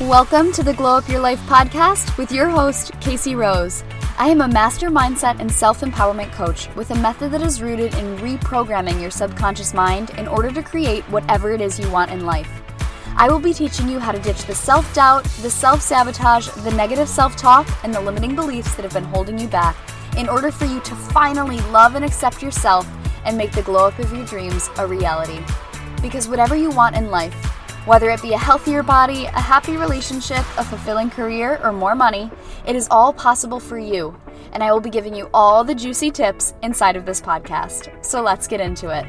Welcome to the Glow Up Your Life podcast with your host, Casey Rose. I am a master mindset and self empowerment coach with a method that is rooted in reprogramming your subconscious mind in order to create whatever it is you want in life. I will be teaching you how to ditch the self doubt, the self sabotage, the negative self talk, and the limiting beliefs that have been holding you back in order for you to finally love and accept yourself and make the glow up of your dreams a reality. Because whatever you want in life, whether it be a healthier body, a happy relationship, a fulfilling career, or more money, it is all possible for you. And I will be giving you all the juicy tips inside of this podcast. So let's get into it.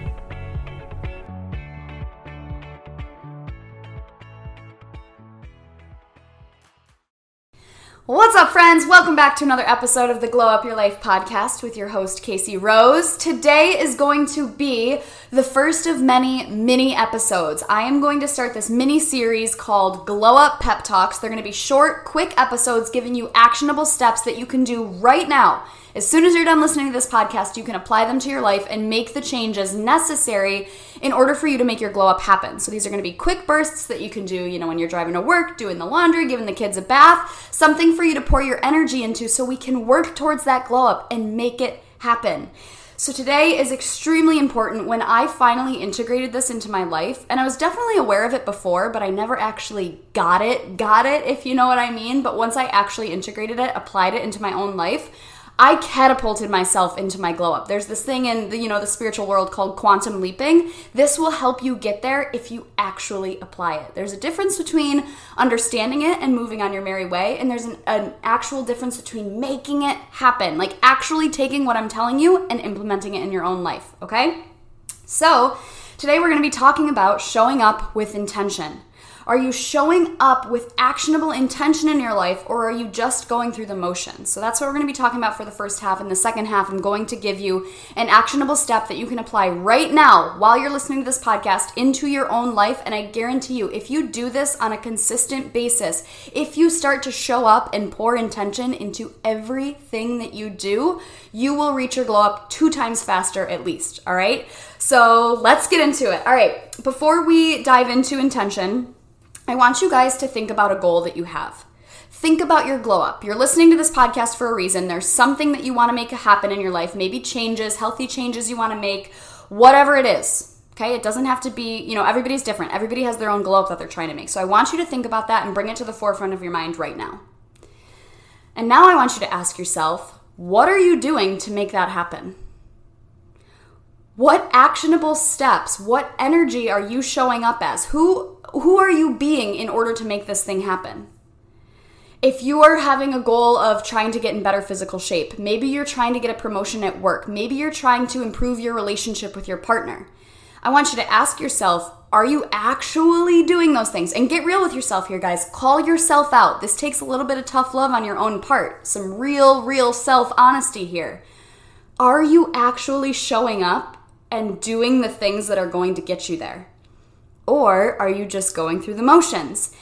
What's up, friends? Welcome back to another episode of the Glow Up Your Life podcast with your host, Casey Rose. Today is going to be the first of many mini episodes. I am going to start this mini series called Glow Up Pep Talks. They're going to be short, quick episodes giving you actionable steps that you can do right now as soon as you're done listening to this podcast, you can apply them to your life and make the changes necessary in order for you to make your glow up happen. So these are going to be quick bursts that you can do, you know, when you're driving to work, doing the laundry, giving the kids a bath, something for you to pour your energy into so we can work towards that glow up and make it happen. So today is extremely important when I finally integrated this into my life. And I was definitely aware of it before, but I never actually got it, got it, if you know what I mean. But once I actually integrated it, applied it into my own life, I catapulted myself into my glow up. There's this thing in the you know the spiritual world called quantum leaping. This will help you get there if you actually apply it. There's a difference between understanding it and moving on your merry way, and there's an, an actual difference between making it happen, like actually taking what I'm telling you and implementing it in your own life. Okay, so today we're going to be talking about showing up with intention. Are you showing up with actionable intention in your life or are you just going through the motions? So that's what we're going to be talking about for the first half. In the second half, I'm going to give you an actionable step that you can apply right now while you're listening to this podcast into your own life. And I guarantee you, if you do this on a consistent basis, if you start to show up and pour intention into everything that you do, you will reach your glow up two times faster at least. All right. So let's get into it. All right. Before we dive into intention, I want you guys to think about a goal that you have. Think about your glow up. You're listening to this podcast for a reason. There's something that you want to make happen in your life, maybe changes, healthy changes you want to make, whatever it is. Okay, it doesn't have to be, you know, everybody's different. Everybody has their own glow up that they're trying to make. So I want you to think about that and bring it to the forefront of your mind right now. And now I want you to ask yourself, what are you doing to make that happen? What actionable steps, what energy are you showing up as? Who who are you being in order to make this thing happen? If you are having a goal of trying to get in better physical shape, maybe you're trying to get a promotion at work, maybe you're trying to improve your relationship with your partner. I want you to ask yourself, are you actually doing those things? And get real with yourself here, guys. Call yourself out. This takes a little bit of tough love on your own part. Some real, real self honesty here. Are you actually showing up and doing the things that are going to get you there? Or are you just going through the motions?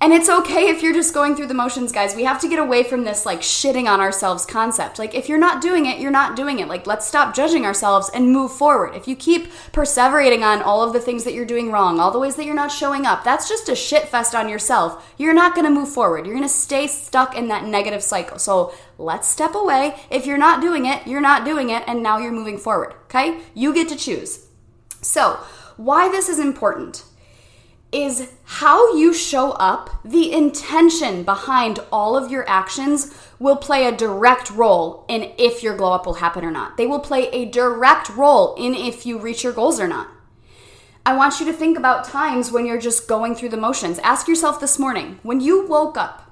And it's okay if you're just going through the motions, guys. We have to get away from this like shitting on ourselves concept. Like, if you're not doing it, you're not doing it. Like, let's stop judging ourselves and move forward. If you keep perseverating on all of the things that you're doing wrong, all the ways that you're not showing up, that's just a shit fest on yourself. You're not gonna move forward. You're gonna stay stuck in that negative cycle. So, let's step away. If you're not doing it, you're not doing it, and now you're moving forward, okay? You get to choose. So, why this is important is how you show up, the intention behind all of your actions will play a direct role in if your glow up will happen or not. They will play a direct role in if you reach your goals or not. I want you to think about times when you're just going through the motions. Ask yourself this morning, when you woke up,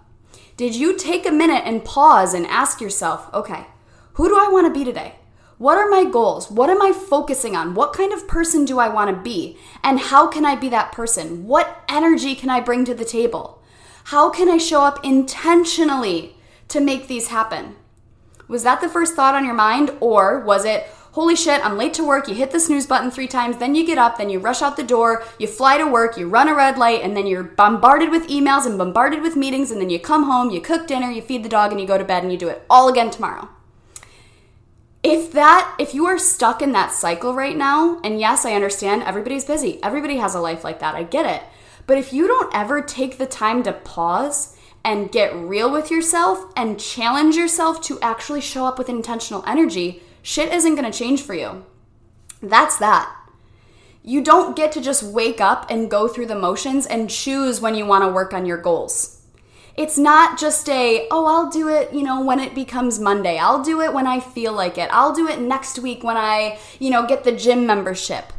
did you take a minute and pause and ask yourself, okay, who do I want to be today? What are my goals? What am I focusing on? What kind of person do I want to be? And how can I be that person? What energy can I bring to the table? How can I show up intentionally to make these happen? Was that the first thought on your mind? Or was it, holy shit, I'm late to work, you hit the snooze button three times, then you get up, then you rush out the door, you fly to work, you run a red light, and then you're bombarded with emails and bombarded with meetings, and then you come home, you cook dinner, you feed the dog, and you go to bed, and you do it all again tomorrow if that if you are stuck in that cycle right now and yes i understand everybody's busy everybody has a life like that i get it But if you don't ever take the time to pause and get real with yourself and challenge yourself to actually show up with intentional energy, shit isn't gonna change for you. That's that. You don't get to just wake up and go through the motions and choose when you wanna work on your goals. It's not just a, oh, I'll do it, you know, when it becomes Monday. I'll do it when I feel like it. I'll do it next week when I, you know, get the gym membership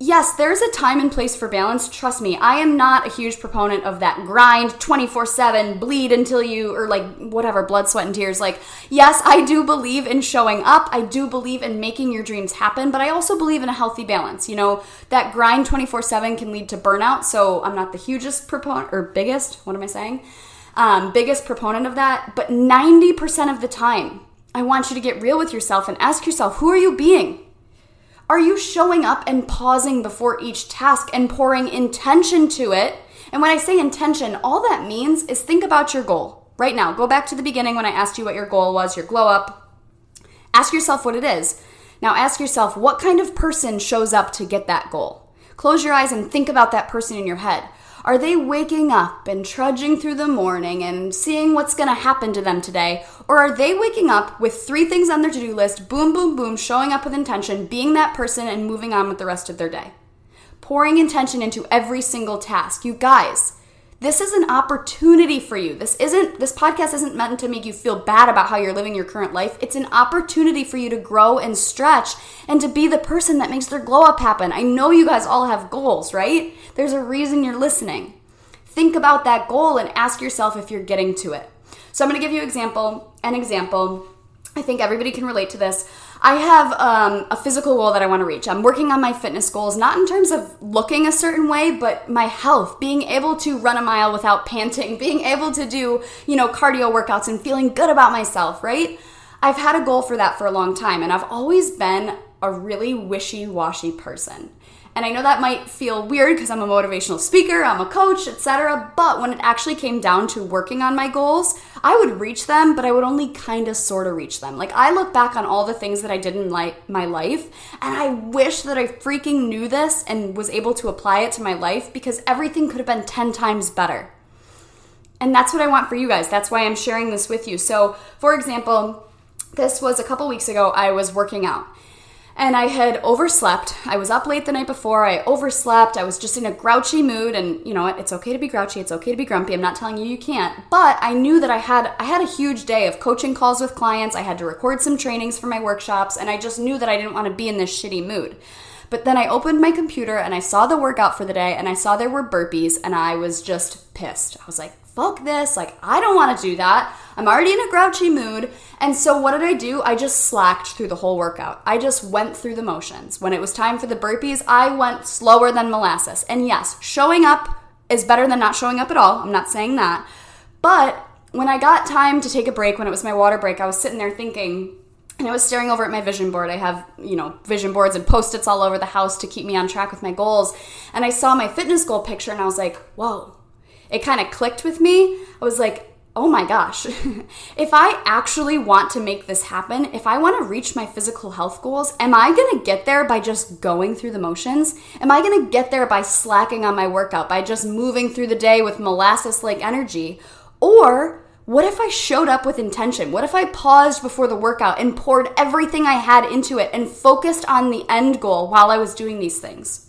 yes, there's a time and place for balance. Trust me, I am not a huge proponent of that grind 24 7, bleed until you, or like whatever, blood, sweat, and tears. Like, yes, I do believe in showing up. I do believe in making your dreams happen, but I also believe in a healthy balance. You know, that grind 24 7 can lead to burnout. So I'm not the hugest proponent, or biggest, what am I saying? Um, biggest proponent of that. But 90% of the time, I want you to get real with yourself and ask yourself, who are you being? Are you showing up and pausing before each task and pouring intention to it? And when I say intention, all that means is think about your goal. Right now, go back to the beginning when I asked you what your goal was, your glow up. Ask yourself what it is. Now ask yourself what kind of person shows up to get that goal. Close your eyes and think about that person in your head. Are they waking up and trudging through the morning and seeing what's going to happen to them today? Or are they waking up with three things on their to do list, boom, boom, boom, showing up with intention, being that person, and moving on with the rest of their day? Pouring intention into every single task. You guys, this is an opportunity for you. This isn't this podcast isn't meant to make you feel bad about how you're living your current life. It's an opportunity for you to grow and stretch and to be the person that makes their glow up happen. I know you guys all have goals, right? There's a reason you're listening. Think about that goal and ask yourself if you're getting to it. So I'm going to give you example, an example. I think everybody can relate to this. I have um, a physical goal that I want to reach. I'm working on my fitness goals, not in terms of looking a certain way, but my health, being able to run a mile without panting, being able to do, you know, cardio workouts and feeling good about myself, right? I've had a goal for that for a long time, and I've always been a really wishy washy person. And I know that might feel weird because I'm a motivational speaker, I'm a coach, etc. But when it actually came down to working on my goals, I would reach them, but I would only kind of sort of reach them. Like I look back on all the things that I did in my, my life, and I wish that I freaking knew this and was able to apply it to my life because everything could have been 10 times better. And that's what I want for you guys. That's why I'm sharing this with you. So, for example, this was a couple weeks ago, I was working out and I had overslept. I was up late the night before. I overslept. I was just in a grouchy mood and you know? It's okay to be grouchy. It's okay to be grumpy. I'm not telling you you can't. But I knew that I had I had a huge day of coaching calls with clients. I had to record some trainings for my workshops and I just knew that I didn't want to be in this shitty mood. But then I opened my computer and I saw the workout for the day and I saw there were burpees and I was just pissed. I was like, fuck this. Like, I don't want to do that. I'm already in a grouchy mood. And so, what did I do? I just slacked through the whole workout. I just went through the motions. When it was time for the burpees, I went slower than molasses. And yes, showing up is better than not showing up at all. I'm not saying that. But when I got time to take a break, when it was my water break, I was sitting there thinking, and I was staring over at my vision board. I have, you know, vision boards and post its all over the house to keep me on track with my goals. And I saw my fitness goal picture and I was like, whoa, it kind of clicked with me. I was like, oh my gosh, if I actually want to make this happen, if I want to reach my physical health goals, am I going to get there by just going through the motions? Am I going to get there by slacking on my workout, by just moving through the day with molasses like energy? Or what if I showed up with intention? What if I paused before the workout and poured everything I had into it and focused on the end goal while I was doing these things?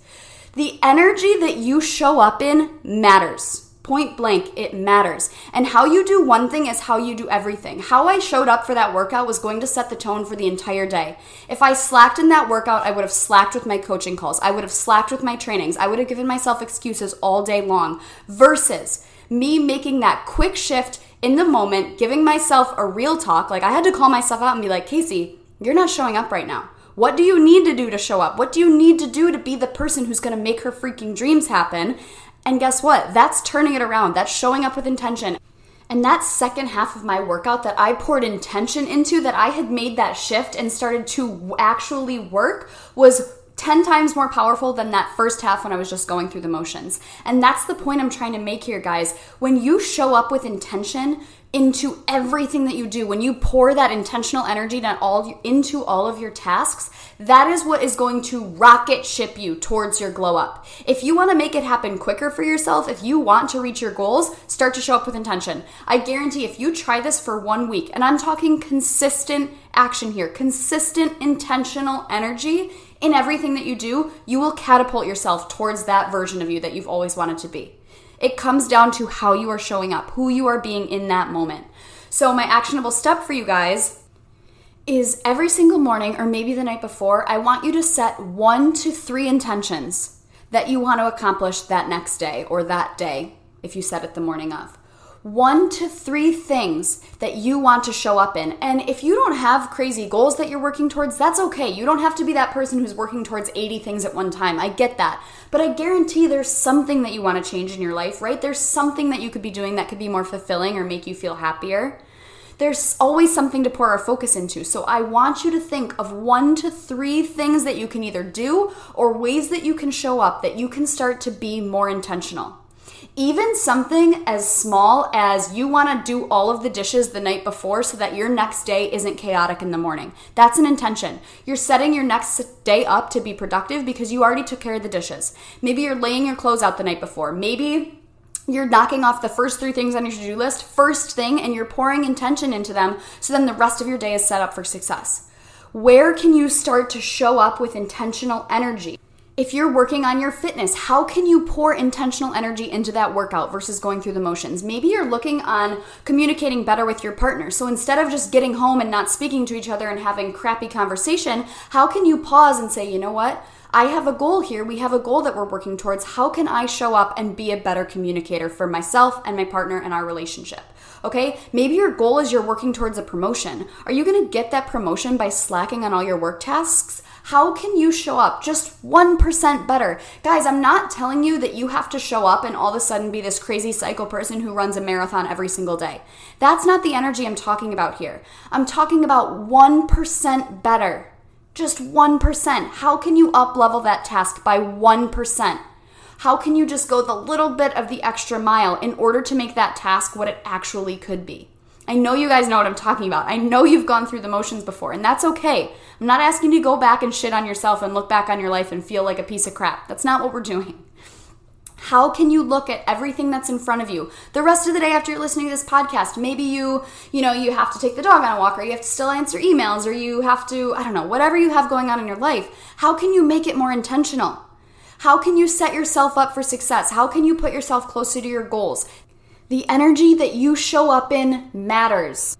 The energy that you show up in matters. Point blank, it matters. And how you do one thing is how you do everything. How I showed up for that workout was going to set the tone for the entire day. If I slacked in that workout, I would have slacked with my coaching calls. I would have slacked with my trainings. I would have given myself excuses all day long. Versus me making that quick shift in the moment, giving myself a real talk. Like I had to call myself out and be like, Casey, you're not showing up right now. What do you need to do to show up? What do you need to do to be the person who's gonna make her freaking dreams happen? And guess what? That's turning it around. That's showing up with intention. And that second half of my workout that I poured intention into, that I had made that shift and started to actually work, was 10 times more powerful than that first half when I was just going through the motions. And that's the point I'm trying to make here, guys. When you show up with intention, into everything that you do, when you pour that intentional energy all, into all of your tasks, that is what is going to rocket ship you towards your glow up. If you want to make it happen quicker for yourself, if you want to reach your goals, start to show up with intention. I guarantee if you try this for one week, and I'm talking consistent action here, consistent intentional energy in everything that you do, you will catapult yourself towards that version of you that you've always wanted to be. It comes down to how you are showing up, who you are being in that moment. So, my actionable step for you guys is every single morning or maybe the night before, I want you to set one to three intentions that you want to accomplish that next day or that day if you set it the morning of one to three things that you want to show up in. And if you don't have crazy goals that you're working towards, that's okay. You don't have to be that person who's working towards 80 things at one time. I get that. But I guarantee there's something that you want to change in your life, right? There's something that you could be doing that could be more fulfilling or make you feel happier. There's always something to pour our focus into. So I want you to think of one to three things that you can either do or ways that you can show up that you can start to be more intentional. Even something as small as you want to do all of the dishes the night before so that your next day isn't chaotic in the morning. That's an intention. You're setting your next day up to be productive because you already took care of the dishes. Maybe you're laying your clothes out the night before. Maybe you're knocking off the first three things on your to do list first thing and you're pouring intention into them so then the rest of your day is set up for success. Where can you start to show up with intentional energy? If you're working on your fitness, how can you pour intentional energy into that workout versus going through the motions? Maybe you're looking on communicating better with your partner. So instead of just getting home and not speaking to each other and having crappy conversation, how can you pause and say, you know what? I have a goal here. We have a goal that we're working towards. How can I show up and be a better communicator for myself and my partner and our relationship? Okay, maybe your goal is you're working towards a promotion. Are you gonna get that promotion by slacking on all your work tasks? How can you show up just 1% better? Guys, I'm not telling you that you have to show up and all of a sudden be this crazy psycho person who runs a marathon every single day. That's not the energy I'm talking about here. I'm talking about 1% better. Just 1%. How can you up level that task by 1%? How can you just go the little bit of the extra mile in order to make that task what it actually could be? I know you guys know what I'm talking about. I know you've gone through the motions before, and that's okay. I'm not asking you to go back and shit on yourself and look back on your life and feel like a piece of crap. That's not what we're doing. How can you look at everything that's in front of you the rest of the day after you're listening to this podcast? Maybe you, you know, you have to take the dog on a walk or you have to still answer emails or you have to, I don't know, whatever you have going on in your life. How can you make it more intentional? How can you set yourself up for success? How can you put yourself closer to your goals? The energy that you show up in matters.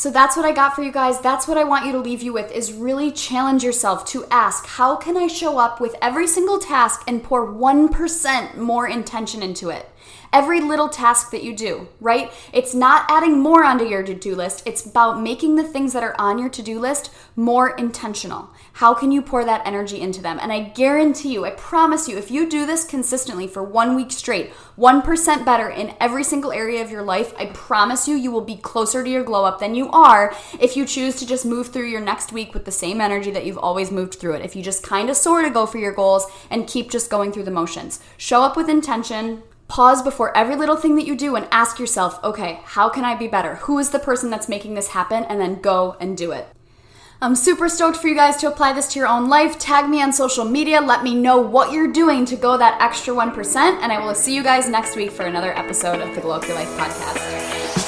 So that's what I got for you guys. That's what I want you to leave you with is really challenge yourself to ask, how can I show up with every single task and pour 1% more intention into it? Every little task that you do, right? It's not adding more onto your to do list, it's about making the things that are on your to do list more intentional. How can you pour that energy into them? And I guarantee you, I promise you, if you do this consistently for one week straight, 1% better in every single area of your life, I promise you, you will be closer to your glow up than you are if you choose to just move through your next week with the same energy that you've always moved through it. If you just kind of sort of go for your goals and keep just going through the motions, show up with intention, Pause before every little thing that you do and ask yourself, okay, how can I be better? Who is the person that's making this happen? And then go and do it. I'm super stoked for you guys to apply this to your own life. Tag me on social media. Let me know what you're doing to go that extra 1%. And I will see you guys next week for another episode of the Glow Up Your Life podcast.